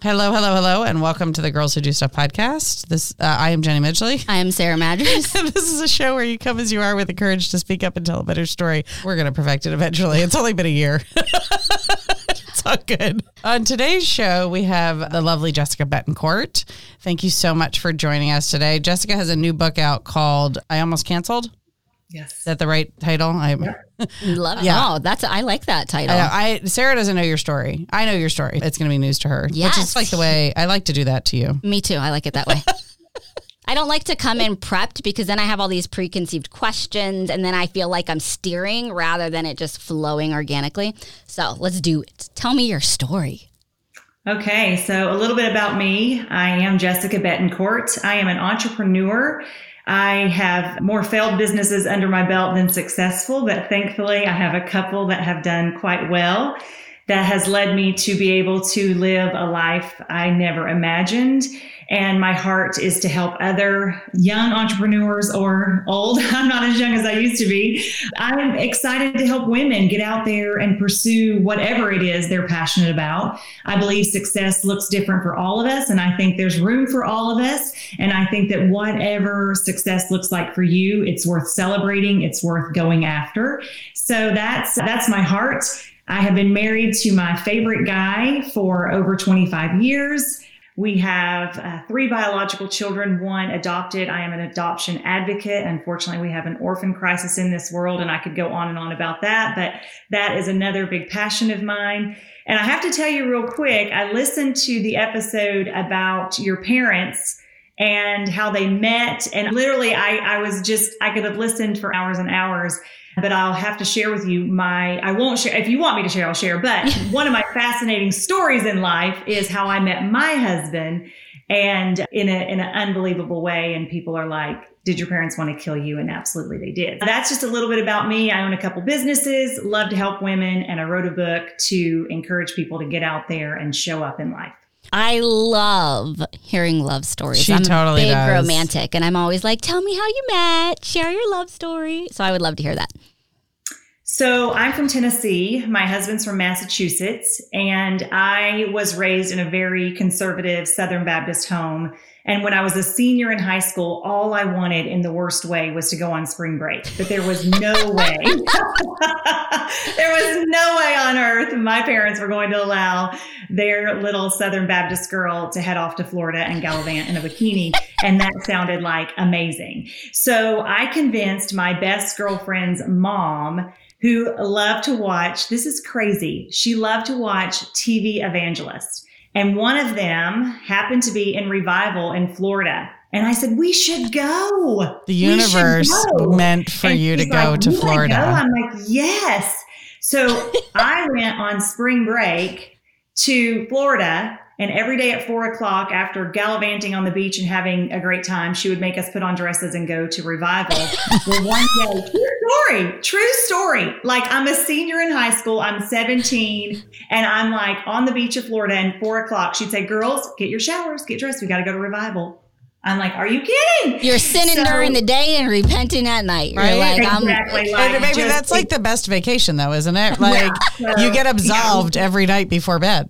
Hello, hello, hello, and welcome to the Girls Who Do Stuff podcast. This uh, I am Jenny Midgley. I am Sarah Madras. this is a show where you come as you are with the courage to speak up and tell a better story. We're going to perfect it eventually. It's only been a year. it's all good. On today's show, we have the lovely Jessica Betancourt. Thank you so much for joining us today. Jessica has a new book out called I Almost Canceled. Yes. Is that the right title? I love it. Yeah. Oh, that's I like that title. I, I Sarah doesn't know your story. I know your story. It's going to be news to her. Which Yes. is like the way I like to do that to you. Me too. I like it that way. I don't like to come in prepped because then I have all these preconceived questions and then I feel like I'm steering rather than it just flowing organically. So let's do it. Tell me your story. Okay, so a little bit about me. I am Jessica Betancourt. I am an entrepreneur. I have more failed businesses under my belt than successful, but thankfully I have a couple that have done quite well. That has led me to be able to live a life I never imagined. And my heart is to help other young entrepreneurs or old. I'm not as young as I used to be. I'm excited to help women get out there and pursue whatever it is they're passionate about. I believe success looks different for all of us. And I think there's room for all of us. And I think that whatever success looks like for you, it's worth celebrating. It's worth going after. So that's, that's my heart. I have been married to my favorite guy for over 25 years. We have uh, three biological children, one adopted. I am an adoption advocate. Unfortunately, we have an orphan crisis in this world, and I could go on and on about that, but that is another big passion of mine. And I have to tell you real quick, I listened to the episode about your parents and how they met. And literally, I, I was just, I could have listened for hours and hours but I'll have to share with you my, I won't share, if you want me to share, I'll share. But one of my fascinating stories in life is how I met my husband and in, a, in an unbelievable way. And people are like, did your parents want to kill you? And absolutely they did. That's just a little bit about me. I own a couple businesses, love to help women, and I wrote a book to encourage people to get out there and show up in life. I love hearing love stories. She I'm totally a big does. romantic and I'm always like, tell me how you met, share your love story. So I would love to hear that. So I'm from Tennessee. My husband's from Massachusetts, and I was raised in a very conservative Southern Baptist home. And when I was a senior in high school, all I wanted in the worst way was to go on spring break. But there was no way, there was no way on earth my parents were going to allow their little Southern Baptist girl to head off to Florida and gallivant in a bikini. And that sounded like amazing. So I convinced my best girlfriend's mom who loved to watch. This is crazy. She loved to watch TV evangelists. And one of them happened to be in revival in Florida. And I said, we should go. The universe go." meant for And you to go like, to Florida. go?" I'm like, yes. So I went on spring break to Florida. And every day at four o'clock, after gallivanting on the beach and having a great time, she would make us put on dresses and go to revival. well, one day, true story, true story. Like I'm a senior in high school, I'm 17, and I'm like on the beach of Florida. And four o'clock, she'd say, "Girls, get your showers, get dressed. We got to go to revival." I'm like, "Are you kidding?" You're sinning So- during the day and repenting at night. Right? You're like, I'm, Exactly. Like, maybe just- that's like the best vacation, though, isn't it? Like So, you get absolved every night before bed.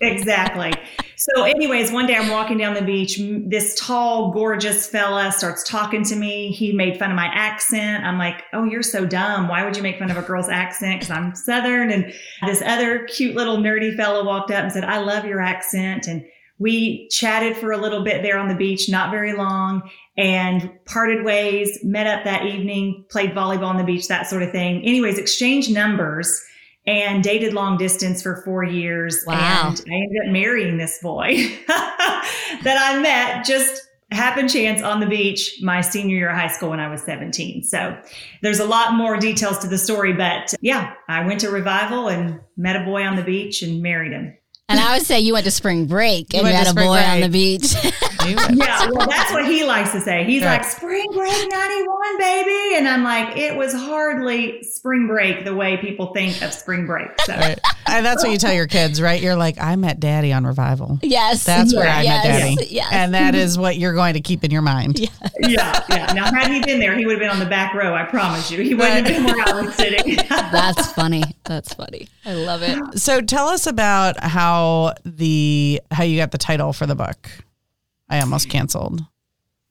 Exactly. So, anyways, one day I'm walking down the beach. This tall, gorgeous fella starts talking to me. He made fun of my accent. I'm like, oh, you're so dumb. Why would you make fun of a girl's accent? Because I'm Southern. And this other cute little nerdy fella walked up and said, I love your accent. And we chatted for a little bit there on the beach, not very long, and parted ways, met up that evening, played volleyball on the beach, that sort of thing. Anyways, exchanged numbers and dated long distance for four years. Wow. And I ended up marrying this boy that I met just happen chance on the beach my senior year of high school when I was 17. So there's a lot more details to the story, but yeah, I went to revival and met a boy on the beach and married him. And I would say you went to spring break You and went to met a spring boy on the beach. Yeah, well, that's what he likes to say. He's Right. like, spring break 91, baby. And I'm like, it was hardly spring break the way people think of spring break. So, Right. And that's what you tell your kids, right? You're like, I met daddy on revival. Yes. That's where I yes, met daddy. Yes. And that is what you're going to keep in your mind. yeah, yeah. Now, had he been there, he would have been on the back row. I promise you. He wouldn't have been where I was sitting. That's funny. That's funny. I love it. So tell us about how the how you got the title for the book. I almost canceled.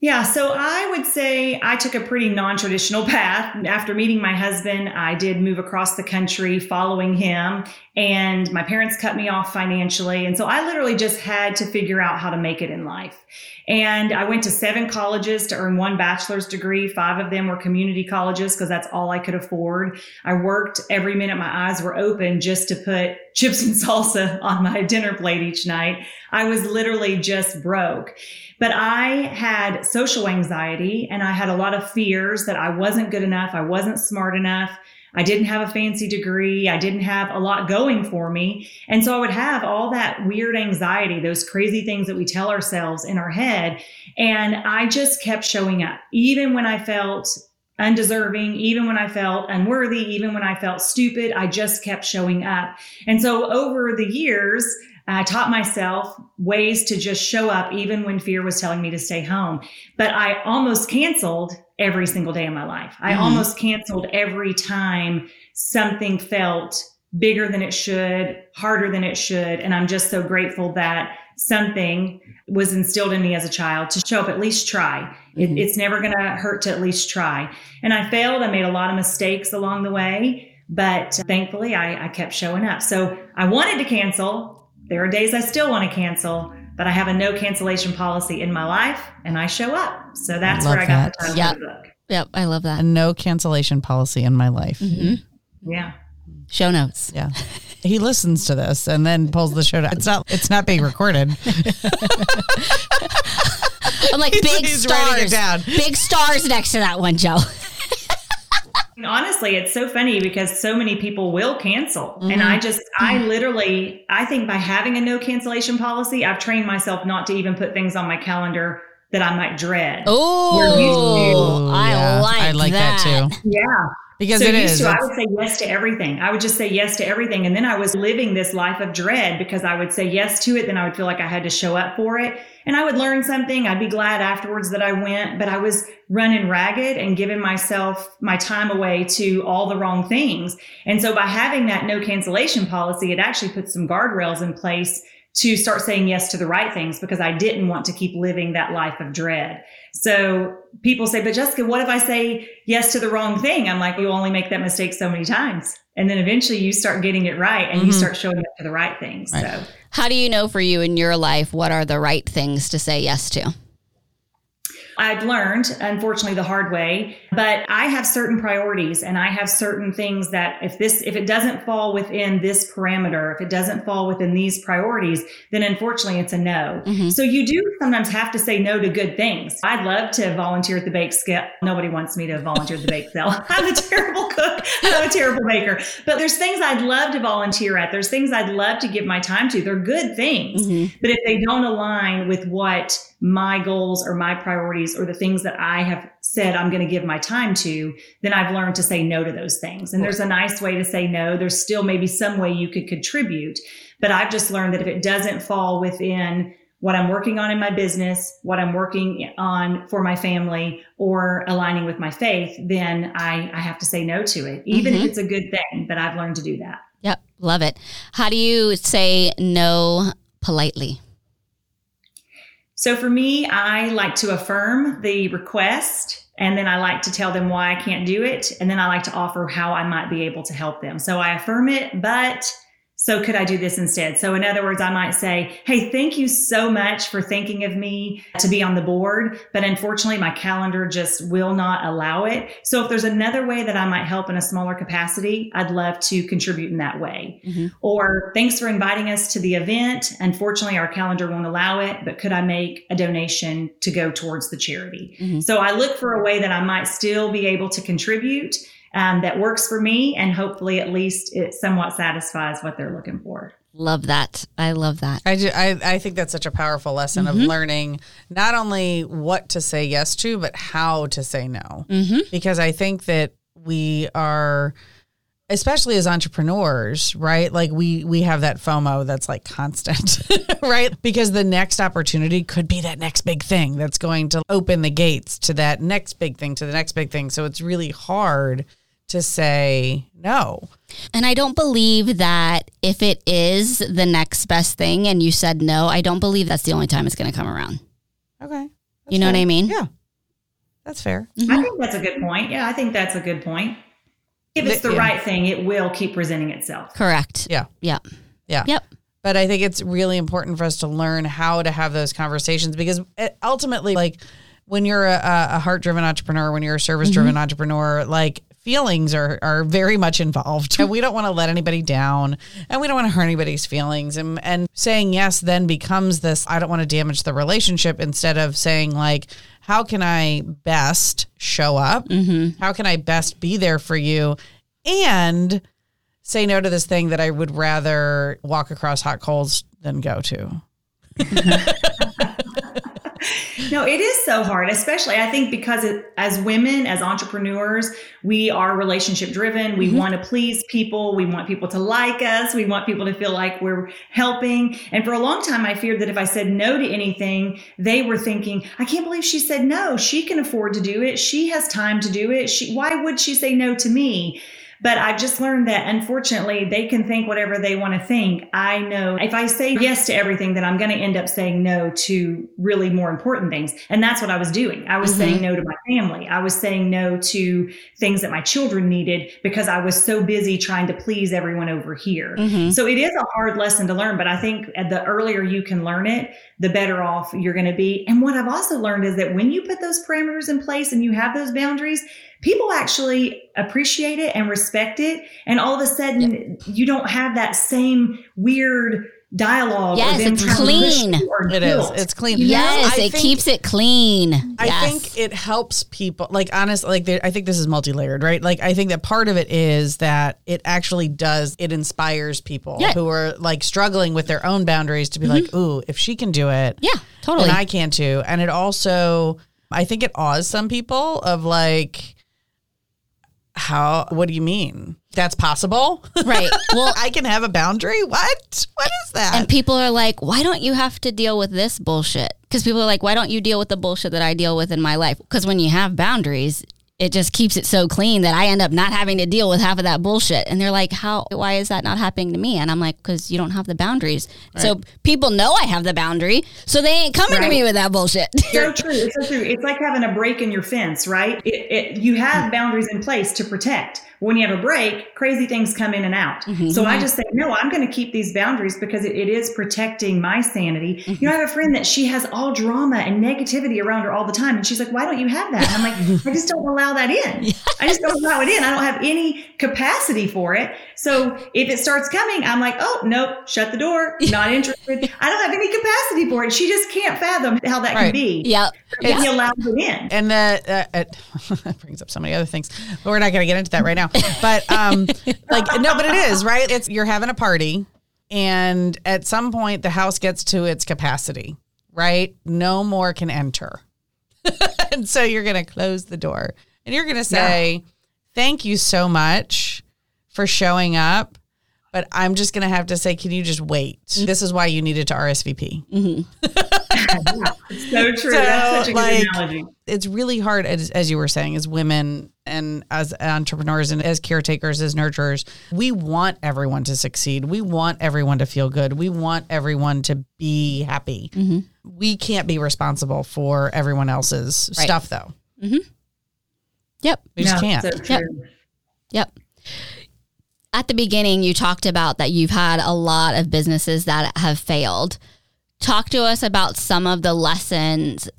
Yeah, so I would say I took a pretty non traditional path. After meeting my husband, I did move across the country following him, and my parents cut me off financially. And so I literally just had to figure out how to make it in life. And I went to seven colleges to earn one bachelor's degree. Five of them were community colleges because that's all I could afford. I worked every minute my eyes were open just to put chips and salsa on my dinner plate each night. I was literally just broke. But I had social anxiety and I had a lot of fears that I wasn't good enough. I wasn't smart enough. I didn't have a fancy degree. I didn't have a lot going for me. And so I would have all that weird anxiety, those crazy things that we tell ourselves in our head. And I just kept showing up, even when I felt undeserving, even when I felt unworthy, even when I felt stupid, I just kept showing up. And so over the years, I taught myself ways to just show up even when fear was telling me to stay home. But I almost canceled every single day of my life. I Mhm. almost canceled every time something felt bigger than it should, harder than it should. And I'm just so grateful that something was instilled in me as a child to show up, at least try. It, Mhm. it's never going to hurt to at least try. And I failed. I made a lot of mistakes along the way, but thankfully I, I kept showing up. So I wanted to cancel. There are days I still want to cancel, but I have a no cancellation policy in my life and I show up. So that's Love where I got that. the title Yep. of the book. Yep. I love A that. no cancellation policy in my life. hmm Yeah. Show notes. Yeah. He listens to this and then pulls the show down. It's not it's not being recorded. I'm like He's- big he's writing it stars. down. Big stars next to that one, Joe. Honestly, it's so funny because so many people will cancel. And Mhm. I just, I literally, I think by having a no cancellation policy, I've trained myself not to even put things on my calendar that I might dread. Oh, I Yeah, like I like that, too. Yeah. Because so it used is. to, I would say yes to everything. I would just say yes to everything. And then I was living this life of dread because I would say yes to it. Then I would feel like I had to show up for it. And I would learn something. I'd be glad afterwards that I went, but I was running ragged and giving myself my time away to all the wrong things. And so by having that no cancellation policy, it actually puts some guardrails in place to start saying yes to the right things because I didn't want to keep living that life of dread. So people say, but Jessica, what if I say yes to the wrong thing? I'm like, you only make that mistake so many times. And then eventually you start getting it right and you Mhm. start showing up to the right things. Right. So How do you know for you in your life what are the right things to say yes to? I've learned, unfortunately, the hard way, but I have certain priorities and I have certain things that if this, if it doesn't fall within this parameter, if it doesn't fall within these priorities, then unfortunately it's a no. Mhm. So you do sometimes have to say no to good things. I'd love to volunteer at the bake sale. Nobody wants me to volunteer at the bake sale. I'm a terrible cook. I'm a terrible baker. But there's things I'd love to volunteer at. There's things I'd love to give my time to. They're good things. Mhm. But if they don't align with what my goals or my priorities or the things that I have said I'm going to give my time to, then I've learned to say no to those things. And there's a nice way to say no. There's still maybe some way you could contribute. But I've just learned that if it doesn't fall within what I'm working on in my business, what I'm working on for my family, or aligning with my faith, then I, I have to say no to it, even Mhm. if it's a good thing. But I've learned to do that. Yep. Love it. How do you say no politely? So for me, I like to affirm the request and then I like to tell them why I can't do it. And then I like to offer how I might be able to help them. So I affirm it, but so could I do this instead? So in other words, I might say, Hey, thank you so much for thinking of me to be on the board. But unfortunately, my calendar just will not allow it. So if there's another way that I might help in a smaller capacity, I'd love to contribute in that way. Mhm. Or thanks for inviting us to the event. Unfortunately, our calendar won't allow it, but could I make a donation to go towards the charity? Mhm. So I look for a way that I might still be able to contribute um, that works for me, and hopefully at least it somewhat satisfies what they're looking for. Love that. I love that. I, do, I, I think that's such a powerful lesson Mm-hmm. of learning not only what to say yes to, but how to say no. Mm-hmm. Because I think that we are, especially as entrepreneurs, right? Like we we have that FOMO that's like constant, right? Because the next opportunity could be that next big thing that's going to open the gates to that next big thing, to the next big thing. So it's really hard to say no. And I don't believe that if it is the next best thing and you said no, I don't believe that's the only time it's going to come around. Okay. You know what I mean? Yeah. That's fair. I mm-hmm. think that's a good point. Yeah, I think that's a good point. If it's the Yeah. right thing, it will keep presenting itself. Correct. Yeah. Yeah. Yeah. Yep. But I think it's really important for us to learn how to have those conversations because eh, ultimately, like when you're a, a heart driven entrepreneur, when you're a service driven mm-hmm. entrepreneur, like feelings are, are very much involved. And we don't want to let anybody down and we don't want to hurt anybody's feelings. And, and saying yes then becomes this I don't want to damage the relationship instead of saying, like, how can I best show up? Mm-hmm. How can I best be there for you? And say no to this thing that I would rather walk across hot coals than go to. No, it is so hard, especially I think because it, as women, as entrepreneurs, we are relationship driven. We mm-hmm. want to please people. We want people to like us. We want people to feel like we're helping. And for a long time, I feared that if I said no to anything, they were thinking, I can't believe she said no. She can afford to do it. She has time to do it. She, why would she say no to me? But I just learned that unfortunately they can think whatever they want to think. I know if I say yes to everything, then I'm going to end up saying no to really more important things. And that's what I was doing. I was Mhm. saying no to my family. I was saying no to things that my children needed because I was so busy trying to please everyone over here. Mhm. So it is a hard lesson to learn, but I think the earlier you can learn it, the better off you're going to be. And what I've also learned is that when you put those parameters in place and you have those boundaries, people actually appreciate it and respect it. And all of a sudden, you don't have that same weird dialogue. or Yes, it's trying to push clean. you or It is. It's clean. Yes, I it think- keeps it clean. I yes. think it helps people. Like honestly, like I think this is multi-layered, right? Like I think that part of it is that it actually does. It inspires people Yeah. Mm-hmm. who are like struggling with their own boundaries to be like, "Ooh, if she can do it, yeah, totally. then I can too." And it also, I think it awes some people of like, how? What do you mean? That's possible? right. Well, I can have a boundary. What? What is that? and people are like, why don't you have to deal with this bullshit? Because people are like, why don't you deal with the bullshit that I deal with in my life? Because when you have boundaries, it just keeps it so clean that I end up not having to deal with half of that bullshit. And they're like, how, why is that not happening to me? And I'm like, because you don't have the boundaries. So people know I have the boundary. So they ain't coming to me with that bullshit. so true. It's so true. It's like having a break in your fence, right? It, it, you have boundaries in place to protect. When you have a break, crazy things come in and out. So I just say, no, I'm going to keep these boundaries because it, it is protecting my sanity. You know, I have a friend that she has all drama and negativity around her all the time. And she's like, why don't you have that? And I'm like, I just don't allow that in. I just don't allow it in. I don't have any capacity for it. So if it starts coming, I'm like, oh, nope, shut the door. Not interested. I don't have any capacity for it. She just can't fathom how that Right. can be. yep. And he allows it in. and that, uh, it brings up so many other things but we're not going to get into that right now but um like no but it is right? It's you're having a party and at some point the house gets to its capacity right? No more can enter. And so you're going to close the door and you're going to say thank you so much for showing up but I'm just going to have to say, can you just wait? Mm-hmm. This is why you needed to RSVP. Mm-hmm. So true. So, That's such a good like, analogy. it's really hard as, as you were saying as women and as entrepreneurs and as caretakers as nurturers we want everyone to succeed we want everyone to feel good we want everyone to be happy mm-hmm. we can't be responsible for everyone else's Right. stuff though Yep. we just No, can't So Yep. Yep. At the beginning, you talked about that you've had a lot of businesses that have failed. Talk to us about some of the lessons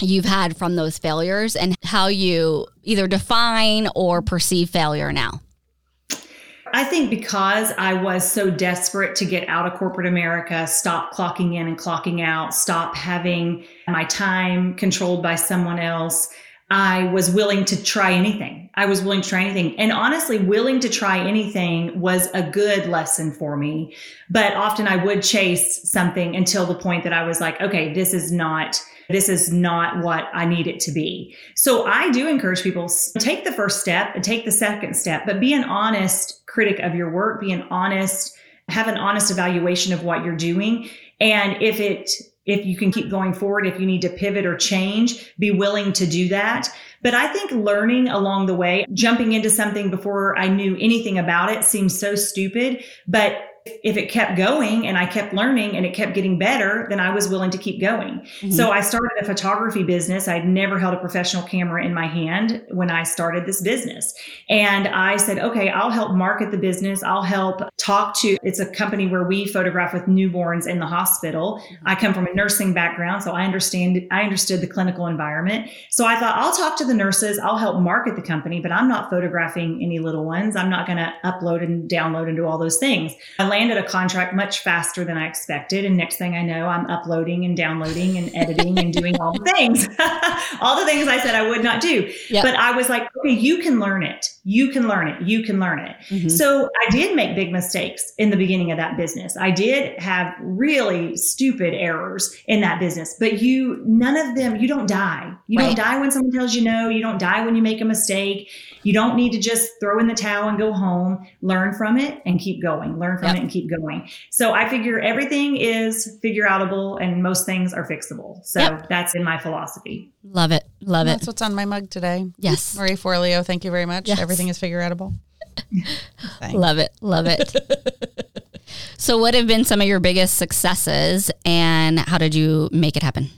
you've had from those failures and how you either define or perceive failure now. I think because I was so desperate to get out of corporate America, stop clocking in and clocking out, stop having my time controlled by someone else, I was willing to try anything. I was willing to try anything. And honestly, willing to try anything was a good lesson for me. But often I would chase something until the point that I was like, okay, this is not this is not what I need it to be. So I do encourage people take the first step and take the second step, but be an honest critic of your work, be an honest, have an honest evaluation of what you're doing. And if it if you can keep going forward, if you need to pivot or change, be willing to do that. But I think learning along the way, jumping into something before I knew anything about it seems so stupid. But if it kept going and I kept learning and it kept getting better, then I was willing to keep going. Mm-hmm. So I started a photography business. I'd never held a professional camera in my hand when I started this business. And I said, okay, I'll help market the business. I'll help talk to, it's a company where we photograph with newborns in the hospital. Mm-hmm. I come from a nursing background, so I understand, I understood the clinical environment. So I thought I'll talk to the nurses. I'll help market the company, but I'm not photographing any little ones. I'm not going to upload and download and do all those things. I landed a contract much faster than I expected. And next thing I know, I'm uploading and downloading and editing and doing all the things, all the things I said I would not do. Yep. But I was like, okay, you can learn it. You can learn it. You can learn it. Mm-hmm. So I did make big mistakes in the beginning of that business. I did have really stupid errors in that business, but you, none of them, you don't die. You right. don't die when someone tells you no. You don't die when you make a mistake. You don't need to just throw in the towel and go home. Learn from it and keep going. Learn from yep. it and keep going. So I figure everything is figure outable and most things are fixable. So yep. that's in my philosophy. Love it. Love it. That's what's on my mug today. Yes. Marie Forleo, thank you very much. Yes. Everything is figure outable. love it. Love it. so what have been some of your biggest successes and how did you make it happen?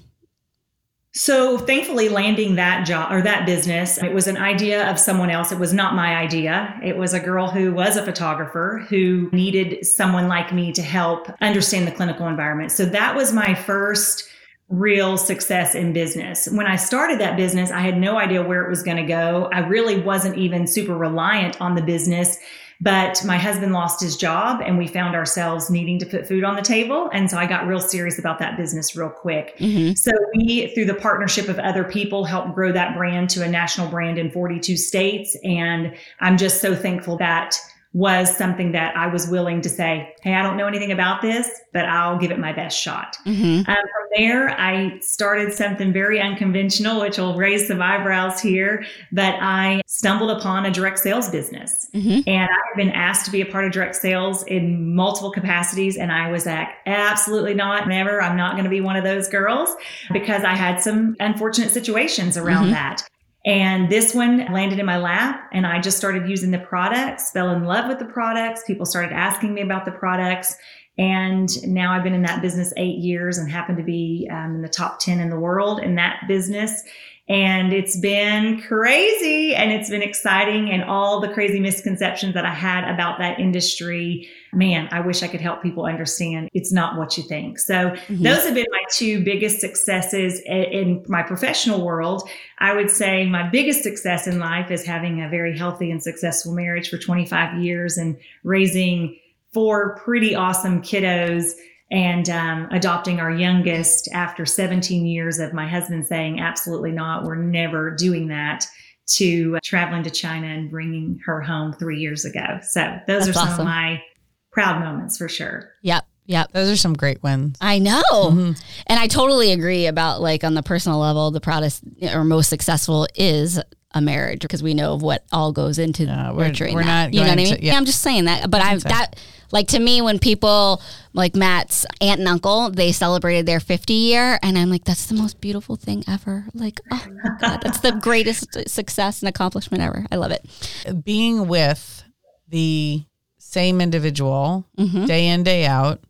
So thankfully landing that job or that business, it was an idea of someone else. It was not my idea. It was a girl who was a photographer who needed someone like me to help understand the clinical environment. So that was my first real success in business. When I started that business, I had no idea where it was going to go. I really wasn't even super reliant on the business but my husband lost his job and we found ourselves needing to put food on the table. And so I got real serious about that business real quick. Mm-hmm. So we, through the partnership of other people, helped grow that brand to a national brand in 42 states. And I'm just so thankful that was something that I was willing to say, Hey, I don't know anything about this, but I'll give it my best shot. Mm-hmm. Um, from there, I started something very unconventional, which will raise some eyebrows here, but I stumbled upon a direct sales business. Mm-hmm. And I've been asked to be a part of direct sales in multiple capacities. And I was like, absolutely not, never. I'm not going to be one of those girls because I had some unfortunate situations around mm-hmm. that. And this one landed in my lap and I just started using the products, fell in love with the products. People started asking me about the products. And now I've been in that business eight years and happen to be um, in the top 10 in the world in that business. And it's been crazy and it's been exciting and all the crazy misconceptions that I had about that industry. Man, I wish I could help people understand it's not what you think. So mm-hmm. those have been my two biggest successes in my professional world. I would say my biggest success in life is having a very healthy and successful marriage for 25 years and raising four pretty awesome kiddos and um, adopting our youngest after 17 years of my husband saying, absolutely not, we're never doing that, to uh, traveling to China and bringing her home three years ago. So those That's are some awesome. of my proud moments for sure. Yep. Yep. Those are some great wins. I know. Mm-hmm. And I totally agree about like on the personal level, the proudest or most successful is a marriage because we know of what all goes into no, we're, nurturing we're that. you know what I mean? To, yeah. yeah. I'm just saying that. But I'm that like to me when people like Matt's aunt and uncle, they celebrated their 50 year and I'm like, that's the most beautiful thing ever. Like, oh my God, that's the greatest success and accomplishment ever. I love it. Being with the same individual mm-hmm. day in, day out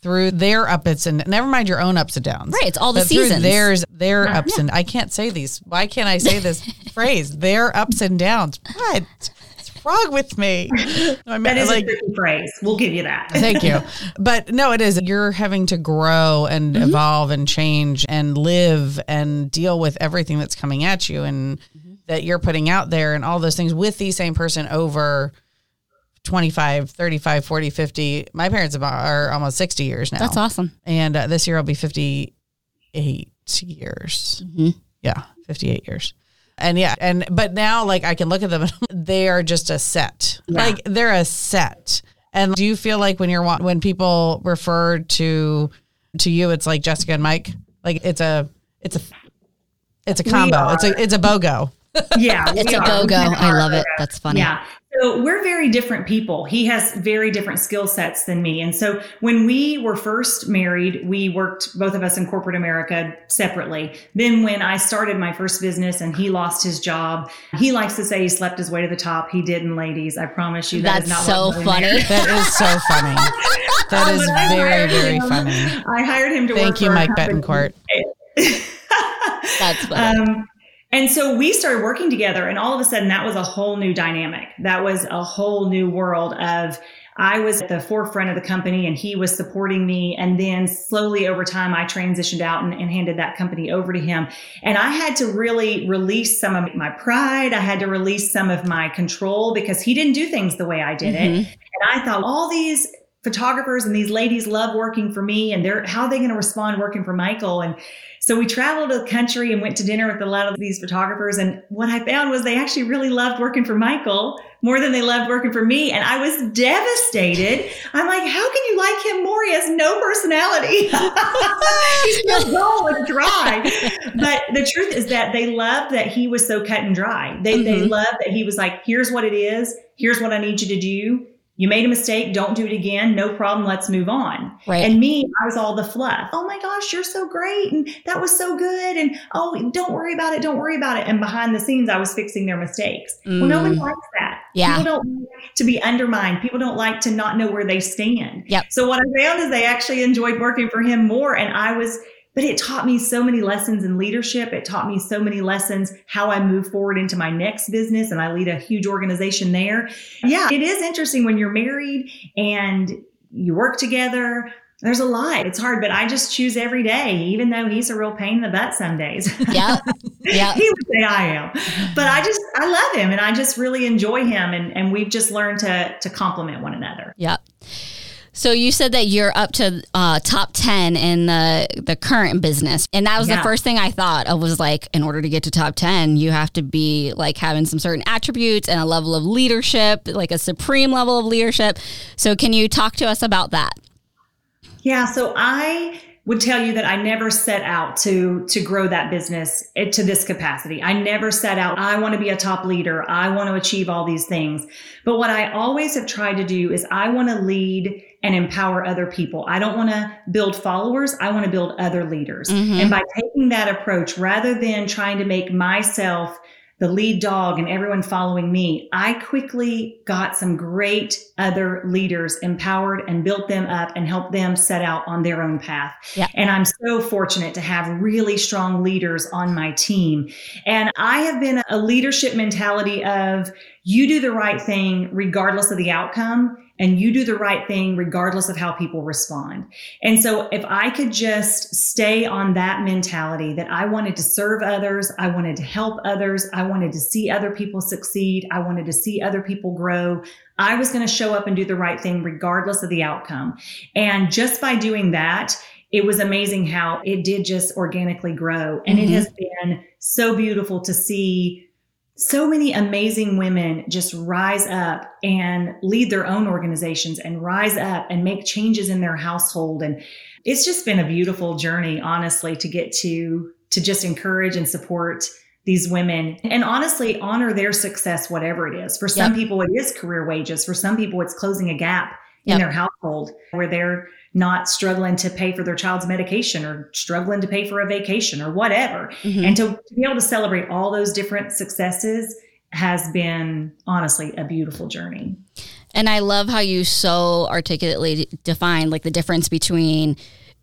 through their ups and never mind your own ups and downs. Right, it's all the seasons. There's their ups yeah. and I can't say these. Why can't I say this phrase? Their ups and downs. What? What's wrong with me? I mean, that is like, a phrase. We'll give you that. thank you. But no, it is. You're having to grow and mm-hmm. evolve and change and live and deal with everything that's coming at you and mm-hmm. that you're putting out there and all those things with the same person over 25, 35, 40, 50. My parents are almost 60 years now. That's awesome. And uh, this year I'll be 58 years. Mm-hmm. Yeah, 58 years. And yeah, and but now like I can look at them they are just a set. Yeah. Like they're a set. And do you feel like when you're when people refer to to you it's like Jessica and Mike? Like it's a it's a it's a combo. It's a it's a BOGO. Yeah, It's a are. BOGO. I love it. That's funny. Yeah. So we're very different people. He has very different skill sets than me. And so when we were first married, we worked both of us in corporate America separately. Then when I started my first business and he lost his job, he likes to say he slept his way to the top. He didn't, ladies. I promise you. that is That's not so what I'm funny. doing. That is so funny. That is But very very him- funny. I hired him to work Thank you for Mike company. Betancourt. That's funny. Um, and so we started working together, and all of a sudden, that was a whole new dynamic. That was a whole new world of. I was at the forefront of the company and he was supporting me. And then slowly over time, I transitioned out and, and handed that company over to him. And I had to really release some of my pride. I had to release some of my control because he didn't do things the way I did it. Mhm. And I thought all these photographers and these ladies love working for me and they're how are they going to respond working for Michael? And so we traveled to the country and went to dinner with a lot of these photographers. And what I found was they actually really loved working for Michael more than they loved working for me. And I was devastated. I'm like, how can you like him more? He has no personality. He's so dull and dry. But the truth is that they loved that he was so cut and dry. They, they Mhm. loved that he was like, here's what it is. Here's what I need you to do. You made a mistake. Don't do it again. No problem. Let's move on. Right. And me, I was all the fluff. Oh my gosh, you're so great. And that was so good. And oh, don't worry about it. Don't worry about it. And behind the scenes, I was fixing their mistakes. Well, nobody Mm. likes that. Yeah. People don't like to be undermined. People don't like to not know where they stand. Yep. So what I found is they actually enjoyed working for him more. And I was, but it taught me so many lessons in leadership. It taught me so many lessons how I move forward into my next business and I lead a huge organization there. Yeah, it is interesting when you're married and you work together. There's a lot. It's hard, but I just choose every day, even though he's a real pain in the butt some days. Yeah. Yeah. he would say I am. But I just I love him and I just really enjoy him and, and we've just learned to to complement one another. Yep. So you said that you're up to uh, top ten in the the current business, and that was the first thing I thought. I was like, in order to get to top ten, you have to be like having some certain attributes and a level of leadership, like a supreme level of leadership. So can you talk to us about that? Yeah, so I would tell you that I never set out to to grow that business eh, to this capacity. I never set out I want to be a top leader. I want to achieve all these things. But what I always have tried to do is I want to lead and empower other people. I don't want to build followers. I want to build other leaders. Mhm. And by taking that approach rather than trying to make myself the lead dog and everyone following me, I quickly got some great other leaders empowered and built them up and helped them set out on their own path. Yeah. And I'm so fortunate to have really strong leaders on my team. And I have been a leadership mentality of you do the right thing regardless of the outcome and you do the right thing regardless of how people respond. And so if I could just stay on that mentality that I wanted to serve others, I wanted to help others, I wanted to see other people succeed, I wanted to see other people grow, I was going to show up and do the right thing regardless of the outcome. And just by doing that, it was amazing how it did just organically grow. And Mhm. it has been so beautiful to see so many amazing women just rise up and lead their own organizations and rise up and make changes in their household. And it's just been a beautiful journey honestly to get to to just encourage and support these women and honestly honor their success whatever it is. For some Yep. people it is career wages. For some people it's closing a gap in Yep. their household where they're not struggling to pay for their child's medication or struggling to pay for a vacation or whatever Mhm. and to, to be able to celebrate all those different successes has been honestly a beautiful journey. And I love how you so articulately define like the difference between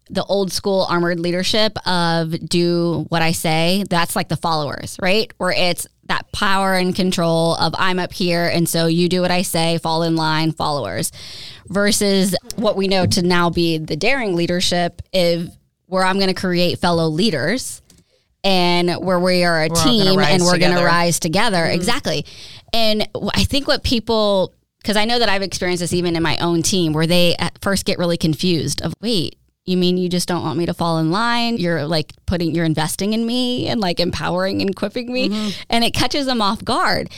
the old school armored leadership of do what I say. That's like the followers, right? Where it's that power and control of I'm up here and so you do what I say, fall in line, followers. Versus what we know to now be the daring leadership if where I'm going to create fellow leaders and where we are a We're team and we're going to rise together. Exactly. And I think what people, because I know that I've experienced this even in my own team, where they at first get really confused of, wait, You mean you just don't want me to fall in line? You're like putting, you're investing in me and like empowering and equipping me. Mm-hmm. And it catches them off guard.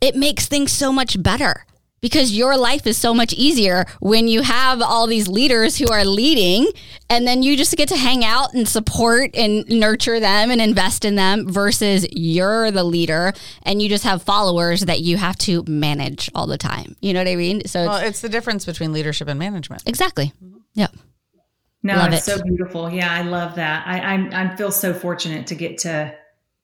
It makes things so much better because your life is so much easier when you have all these leaders who are leading and then you just get to hang out and support and nurture them and invest in them versus you're the leader and you just have followers that you have to manage all the time. You know what I mean? So Well, it's, it's the difference between leadership and management. exactly. Mm-hmm. Yep. No, Love it's it. so beautiful. Yeah, I love that. I, I'm I feel so fortunate to get to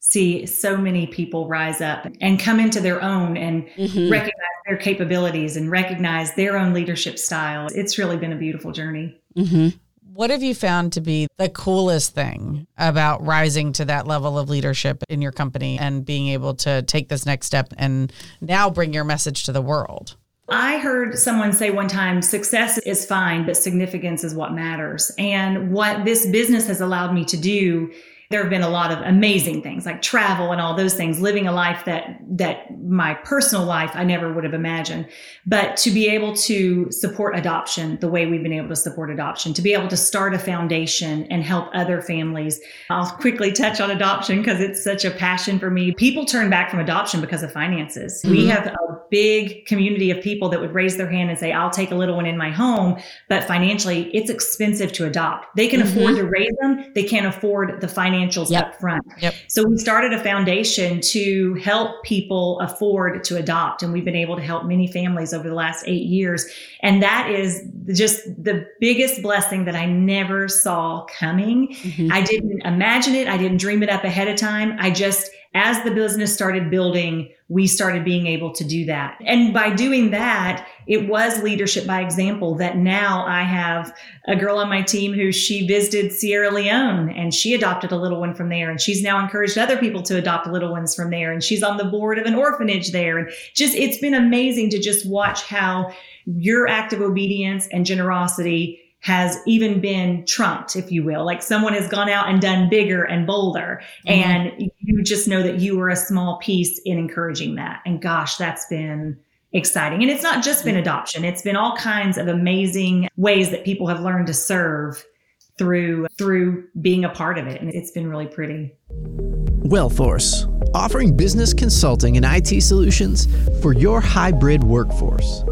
see so many people rise up and come into their own and Mhm. recognize their capabilities and recognize their own leadership style. It's really been a beautiful journey. hmm What have you found to be the coolest thing about rising to that level of leadership in your company and being able to take this next step and now bring your message to the world? I heard someone say one time success is fine, but significance is what matters. And what this business has allowed me to do, there have been a lot of amazing things like travel and all those things, living a life that that my personal life I never would have imagined. But to be able to support adoption the way we've been able to support adoption, to be able to start a foundation and help other families. I'll quickly touch on adoption because it's such a passion for me. People turn back from adoption because of finances. We Mhm. have a big community of people that would raise their hand and say, I'll take a little one in my home, but financially it's expensive to adopt. They can Mhm. afford to raise them, they can't afford the financials Yep. up front. Yep. So we started a foundation to help people afford to adopt. And we've been able to help many families over the last eight years. And that is just the biggest blessing that I never saw coming. Mhm. I didn't imagine it. I didn't dream it up ahead of time. I just, as the business started building, we started being able to do that. And by doing that, it was leadership by example that now I have a girl on my team who she visited Sierra Leone and she adopted a little one from there. And she's now encouraged other people to adopt little ones from there. And she's on the board of an orphanage there. And just, it's been amazing to just watch how your act of obedience and generosity has even been trumped, if you will. Like someone has gone out and done bigger and bolder. Mhm. And you just know that you were a small piece in encouraging that. And gosh, that's been exciting. And it's not just been adoption, it's been all kinds of amazing ways that people have learned to serve through through being a part of it and it's been really pretty Wellforce, offering business consulting and IT solutions for your hybrid workforce.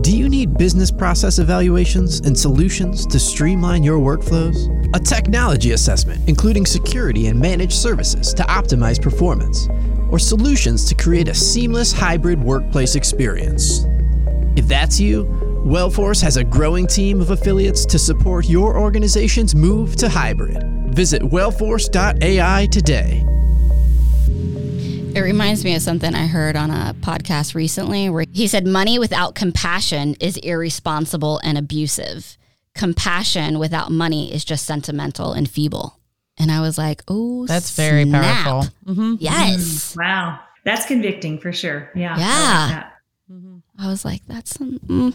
Do you need business process evaluations and solutions to streamline your workflows? A technology assessment, including security and managed services to optimize performance, or solutions to create a seamless hybrid workplace experience? If that's you, Wellforce has a growing team of affiliates to support your organization's move to hybrid. Visit wellforce.ai today. It reminds me of something I heard on a podcast recently where he said money without compassion is irresponsible and abusive. Compassion without money is just sentimental and feeble. And I was like, oh, That's very snap. powerful. hmm Yes. wow that's convicting for sure yeah I like Yeah. that. I was like, that's some mm,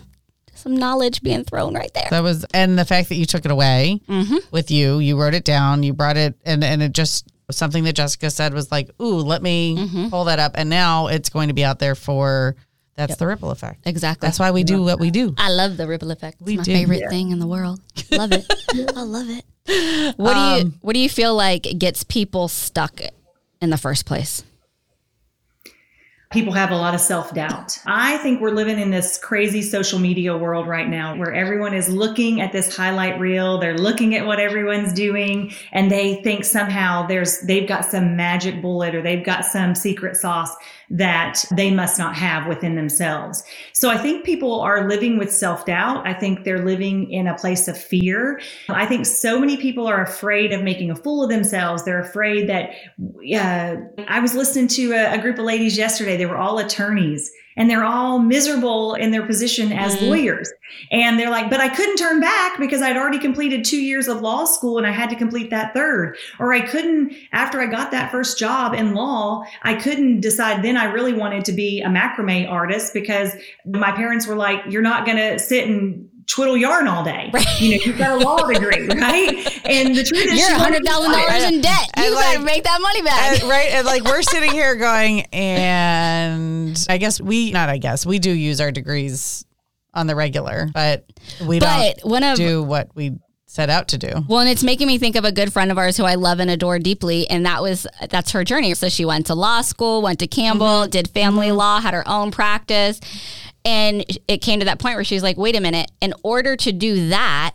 some knowledge being thrown right there. That was, and the fact that you took it away hmm with you, you wrote it down, you brought it, and and it just something that Jessica said was like, "Ooh, let me Mhm. pull that up," and now it's going to be out there for. That's Yep. the ripple effect. Exactly. That's why we do what we do. I love the ripple effect. It's We my do. favorite thing in the world. Love it. I love it. What do you Um, What do you feel like gets people stuck in the first place? People have a lot of self doubt. I think we're living in this crazy social media world right now where everyone is looking at this highlight reel. They're looking at what everyone's doing and they think somehow there's, they've got some magic bullet or they've got some secret sauce that they must not have within themselves. So I think people are living with self doubt. I think they're living in a place of fear. I think so many people are afraid of making a fool of themselves. They're afraid that uh, I was listening to a, a group of ladies yesterday. They were all attorneys and they're all miserable in their position as Mhm. lawyers. And they're like, but I couldn't turn back because I'd already completed two years of law school and I had to complete that third. Or I couldn't, after I got that first job in law, I couldn't decide then I really wanted to be a macrame artist because my parents were like, you're not going to sit and twiddle yarn all day. Right. You know, you've got a law degree, right? And the truth is, You're she a wanted hundred to thousand fly. dollars in debt. And You like- gotta make that money back. And, right? And like we're sitting here going, and I guess we, not I guess, we do use our degrees on the regular, but we but don't of do what we set out to do. Well, and it's making me think of a good friend of ours who I love and adore deeply, and that was that's her journey. So she went to law school, went to Campbell, mm-hmm. did family mm-hmm. law, had her own practice, and it came to that point where she's like, "Wait a minute! In order to do that."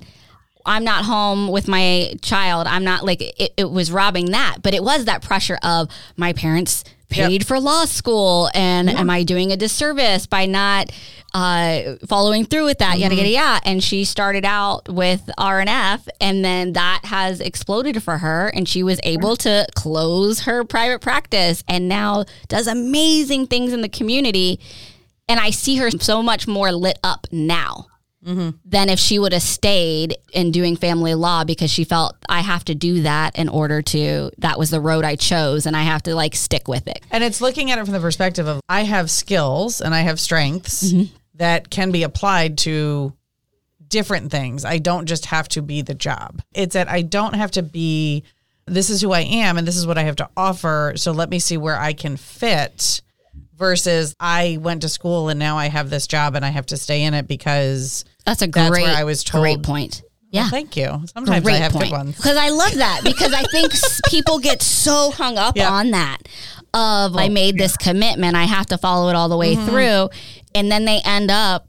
I'm not home with my child. I'm not like it, it was robbing that, but it was that pressure of my parents paid yep. for law school and yeah. am I doing a disservice by not uh, following through with that, mm-hmm. yada, yada, yada. And she started out with RNF and then that has exploded for her and she was able to close her private practice and now does amazing things in the community. And I see her so much more lit up now mm-hmm. than if she would have stayed in doing family law because she felt I have to do that in order to, that was the road I chose and I have to like stick with it. And it's looking at it from the perspective of I have skills and I have strengths mm-hmm. that can be applied to different things. I don't just have to be the job. It's that I don't have to be this is who I am and this is what I have to offer. So let me see where I can fit versus I went to school and now I have this job and I have to stay in it because that's a great, that's I was told. great point. Yeah. Well, thank you. Sometimes great I have point. good ones. Because I love that because I think people get so hung up yeah. on that of I made this commitment, I have to follow it all the way mm-hmm. through. And then they end up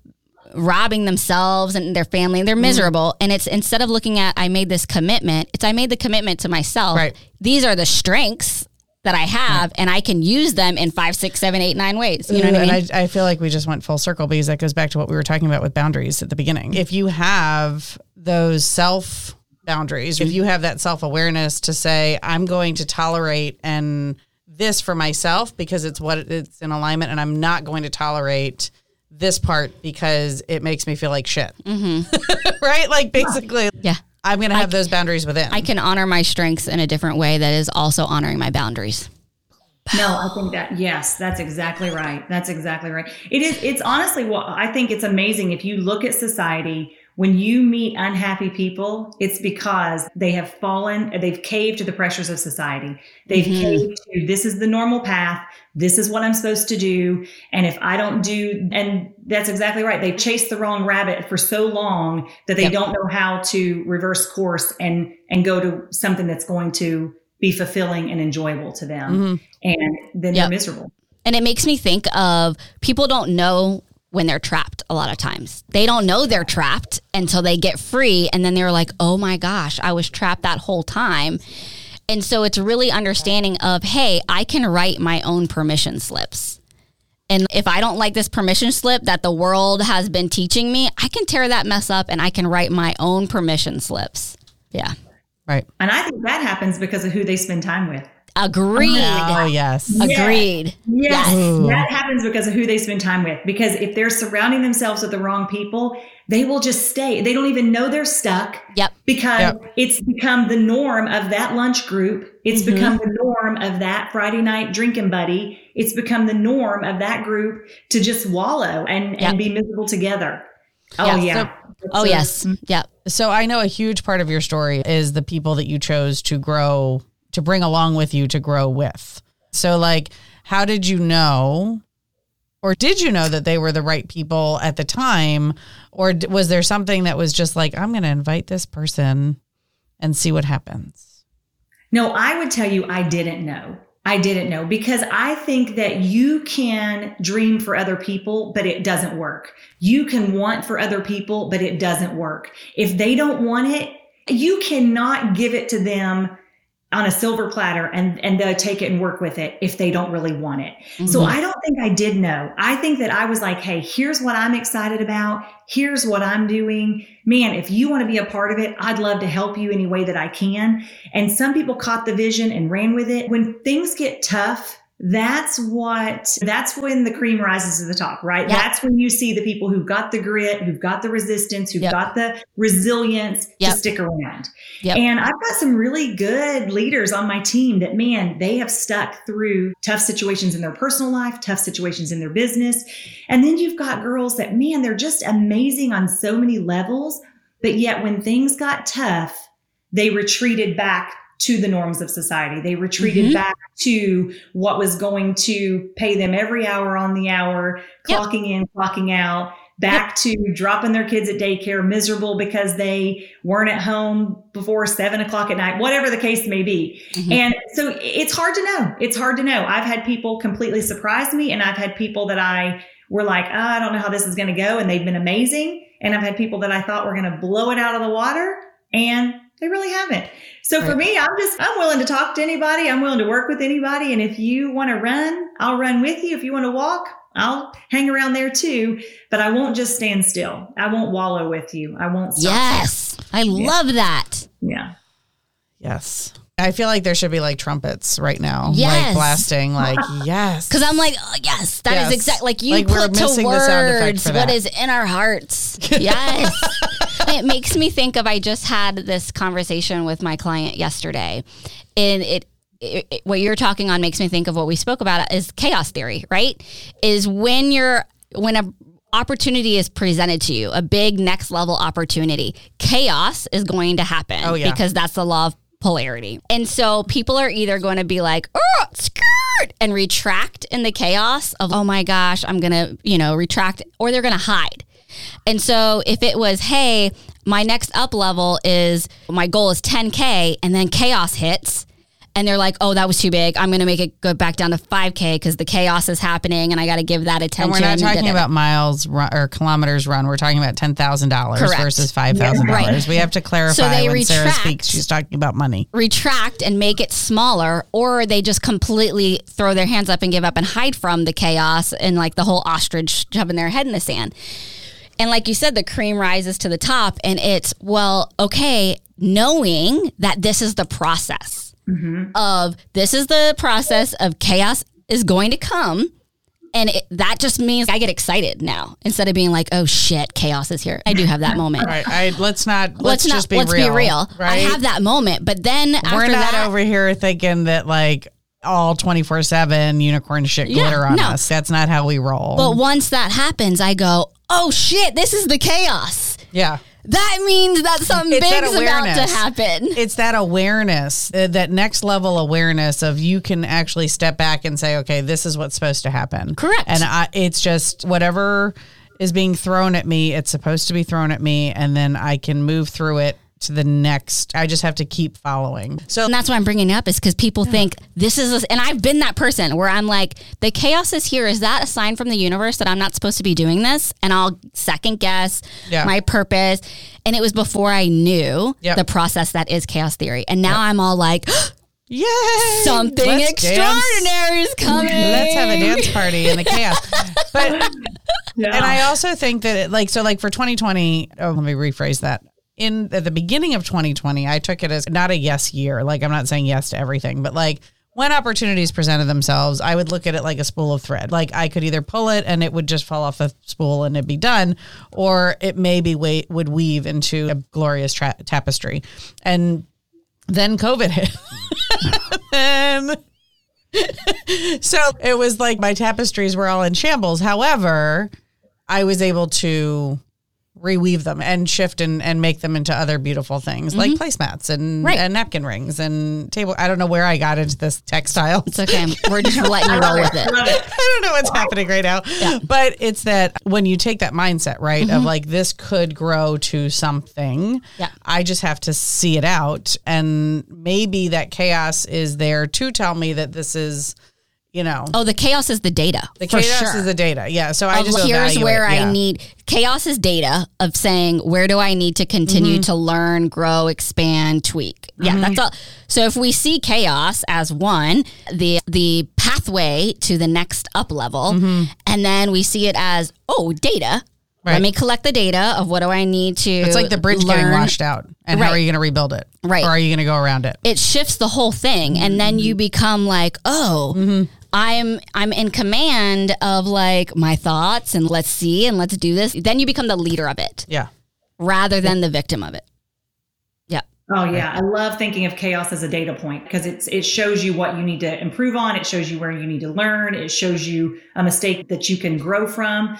robbing themselves and their family. And they're mm-hmm. miserable. Mm-hmm. And it's instead of looking at I made this commitment, it's I made the commitment to myself. Right. These are the strengths that I have, and I can use them in five, six, seven, eight, nine ways. You know what I mean? I, I feel like we just went full circle because that goes back to what we were talking about with boundaries at the beginning. If you have those self boundaries, if you have that self awareness to say, I'm going to tolerate and this for myself because it's what it's in alignment, and I'm not going to tolerate this part because it makes me feel like shit. Mm-hmm. right? Like basically, yeah. I'm going to have those boundaries within. I can honor my strengths in a different way that is also honoring my boundaries. No, I think that yes, that's exactly right. That's exactly right. It is it's honestly what well, I think it's amazing if you look at society when you meet unhappy people, it's because they have fallen, they've caved to the pressures of society. They've mm-hmm. caved to this is the normal path. This is what I'm supposed to do. And if I don't do, and that's exactly right. They've chased the wrong rabbit for so long that they yep. don't know how to reverse course and, and go to something that's going to be fulfilling and enjoyable to them. Mm-hmm. And then yep. they're miserable. And it makes me think of people don't know when they're trapped a lot of times. They don't know they're trapped until they get free. And then they're like, oh my gosh, I was trapped that whole time. And so it's really understanding of, hey, I can write my own permission slips. And if I don't like this permission slip that the world has been teaching me, I can tear that mess up and I can write my own permission slips. Yeah. Right. And I think that happens because of who they spend time with. Agreed. Oh, yes. Agreed. Yes. yes. That happens because of who they spend time with. Because if they're surrounding themselves with the wrong people, they will just stay. They don't even know they're stuck. Yep. Because yep. it's become the norm of that lunch group. It's mm-hmm. become the norm of that Friday night drinking buddy. It's become the norm of that group to just wallow and, yep. and be miserable together. Oh, yeah. yeah. So, oh, yes. Yeah. So I know a huge part of your story is the people that you chose to grow to bring along with you to grow with. So, like, how did you know, or did you know that they were the right people at the time? Or was there something that was just like, I'm going to invite this person and see what happens? No, I would tell you I didn't know. I didn't know because I think that you can dream for other people, but it doesn't work. You can want for other people, but it doesn't work. If they don't want it, you cannot give it to them on a silver platter and and they'll take it and work with it if they don't really want it. Mm-hmm. So I don't think I did know. I think that I was like, "Hey, here's what I'm excited about. Here's what I'm doing. Man, if you want to be a part of it, I'd love to help you any way that I can." And some people caught the vision and ran with it. When things get tough, that's what that's when the cream rises to the top right yep. that's when you see the people who've got the grit who've got the resistance who've yep. got the resilience yep. to stick around and i've got some really good leaders on my team that man they have stuck through tough situations in their personal life tough situations in their business and then you've got girls that man they're just amazing on so many levels but yet when things got tough they retreated back to the norms of society. They retreated mm-hmm. back to what was going to pay them every hour on the hour, clocking yep. in, clocking out. back to dropping their kids at daycare miserable because they weren't at home before seven o'clock at night, whatever the case may be. Mm-hmm. And so it's hard to know. It's hard to know. I've had people completely surprise me, and I've had people that I were like, oh, I don't know how this is going to go. And they've been amazing. And I've had people that I thought were going to blow it out of the water, and they really haven't. So right. for me, I'm just, I'm willing to talk to anybody. I'm willing to work with anybody. And if you want to run, I'll run with you. If you want to walk, I'll hang around there too, but I won't just stand still. I won't wallow with you. I won't. Stop. Yes. There. I yeah. love that. Yeah. Yes. I feel like there should be like trumpets right now, yes. like blasting, like yes, because I'm like, oh, yes, that yes. is exactly like you like put to words what is in our hearts. Yes, it makes me think of. I just had this conversation with my client yesterday, and it it, it, what you're talking on makes me think of what we spoke about is chaos theory, right? Is when you're when a opportunity is presented to you, a big next level opportunity, chaos is going to happen oh, yeah. because that's the law of polarity. And so people are either going to be like, oh, skirt, and retract in the chaos of, oh my gosh, I'm going to, you know, retract, or they're going to hide. And so if it was, hey, my next up level is my goal is 10K, and then chaos hits, and they're like, "Oh, that was too big. I'm going to make it go back down to 5K because the chaos is happening, and I got to give that attention." And we're not talking about miles run, or kilometers run. We're talking about ten thousand dollars versus five thousand yeah, right. dollars. We have to clarify so they when retract, Sarah speaks. She's talking about money. Retract and make it smaller, or they just completely throw their hands up and give up and hide from the chaos and like the whole ostrich shoving their head in the sand. And like you said, the cream rises to the top, and it's well, okay, knowing that this is the process mm-hmm. of this is the process of chaos is going to come. And it, that just means I get excited now instead of being like, "Oh shit, chaos is here." I do have that moment. Right. I, let's not. Let's, let's not. Just be let's real, be real. Right? I have that moment, but then we're not that, over here thinking that like all 24 7 unicorn shit glitter yeah, on no. us. That's not how we roll. But once that happens, I go, oh shit, this is the chaos. Yeah that means that something it's big's that about to happen. It's that awareness, uh, that next level awareness of you can actually step back and say, okay, this is what's supposed to happen. Correct. And I, it's just whatever is being thrown at me, it's supposed to be thrown at me, and then I can move through it to the next. I just have to keep following. So and that's why I'm bringing it up is because people yeah. think this is, a, and I've been that person where I'm like, the chaos is here. Is that a sign from the universe that I'm not supposed to be doing this? And I'll second guess yeah. my purpose. And it was before I knew yep. the process that is chaos theory. And now yep. I'm all like, Yay! Something Let's extraordinary dance. is coming. Let's have a dance party in the chaos. But yeah. and I also think that it, like so like for 2020, oh let me rephrase that in at the beginning of 2020, I took it as not a yes year. Like I'm not saying yes to everything, but like when opportunities presented themselves, I would look at it like a spool of thread. Like I could either pull it and it would just fall off the spool and it'd be done, or it maybe wait, would weave into a glorious tra- tapestry. And then COVID hit. and so it was like my tapestries were all in shambles. However, I was able to reweave them and shift and, and make them into other beautiful things mm-hmm. like placemats and, right. and napkin rings and table. I don't know where I got into this textile. It's okay. We're just letting you roll with it. I don't know what's happening right now. Yeah. But it's that when you take that mindset, right, mm-hmm. of like this could grow to something, yeah. I just have to see it out. And maybe that chaos is there to tell me that this is – you know. Oh, the chaos is the data. The chaos sure. is the data. Yeah. So I just here's where yeah. I need chaos is data of saying where do I need to continue mm-hmm. to learn, grow, expand, tweak. Yeah, mm-hmm. that's all. So if we see chaos as one, the the pathway to the next up level, mm-hmm. and then we see it as oh data. Right. Let me collect the data of what do I need to. It's like the bridge learn. getting washed out, and right. how are you going to rebuild it? Right. Or are you going to go around it? It shifts the whole thing, and then you become like, oh, mm-hmm. I'm I'm in command of like my thoughts and let's see and let's do this. Then you become the leader of it. Yeah. Rather than the victim of it. Yeah. Oh yeah, I love thinking of chaos as a data point because it's it shows you what you need to improve on, it shows you where you need to learn, it shows you a mistake that you can grow from.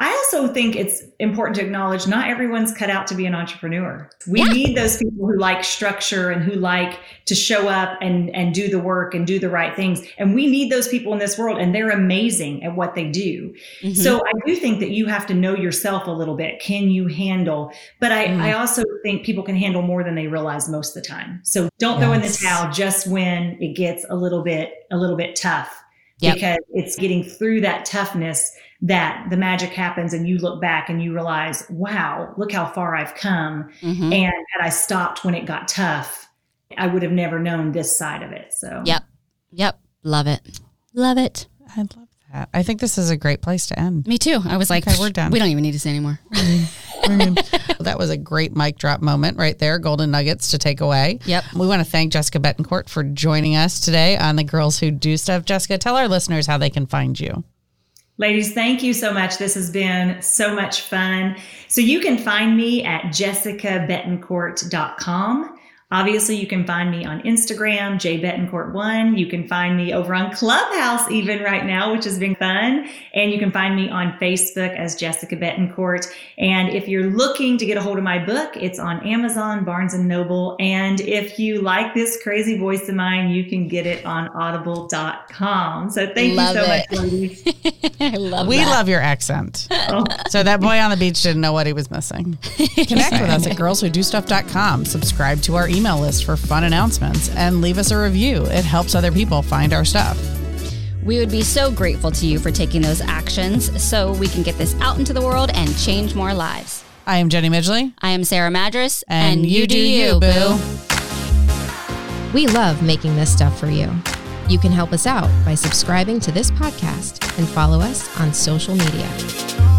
I also think it's important to acknowledge not everyone's cut out to be an entrepreneur. We Yeah. need those people who like structure and who like to show up and, and do the work and do the right things. And we need those people in this world, and they're amazing at what they do. Mhm. So I do think that you have to know yourself a little bit. Can you handle? But I, Mm. I also think people can handle more than they realize most of the time. So don't throw in the towel just when it gets a little bit a little bit tough. Yep. Because it's getting through that toughness that the magic happens and you look back and you realize, wow, look how far I've come. Mhm. And had I stopped when it got tough, I would have never known this side of it. So Yep. Yep. Love it. Love it. I love that. I think this is a great place to end. Me too. I was like, Okay, we're done. We don't even need to say anymore. that was a great mic drop moment right there. Golden nuggets to take away. Yep. We want to thank Jessica Betancourt for joining us today on the Girls Who Do Stuff. Jessica, tell our listeners how they can find you. Ladies, thank you so much. This has been so much fun. So you can find me at jessicabetancourt.com. Obviously, you can find me on Instagram, jbetancourt1. You can find me over on Clubhouse even right now, which has been fun. And you can find me on Facebook as Jessica Betancourt. And if you're looking to get a hold of my book, it's on Amazon, Barnes and Noble. And if you like this crazy voice of mine, you can get it on audible.com. So thank Love you so it. much, ladies. I love We that. love your accent. Oh. So that boy on the beach didn't know what he was missing. Connect with us at girlswhodostuff.com. Subscribe to our email list for fun announcements and leave us a review. It helps other people find our stuff. We would be so grateful to you for taking those actions so we can get this out into the world and change more lives. I am Jenny Midgley. I am Sarah Madras, And you do you, boo. We love making this stuff for you. You can help us out by subscribing to this podcast and follow us on social media.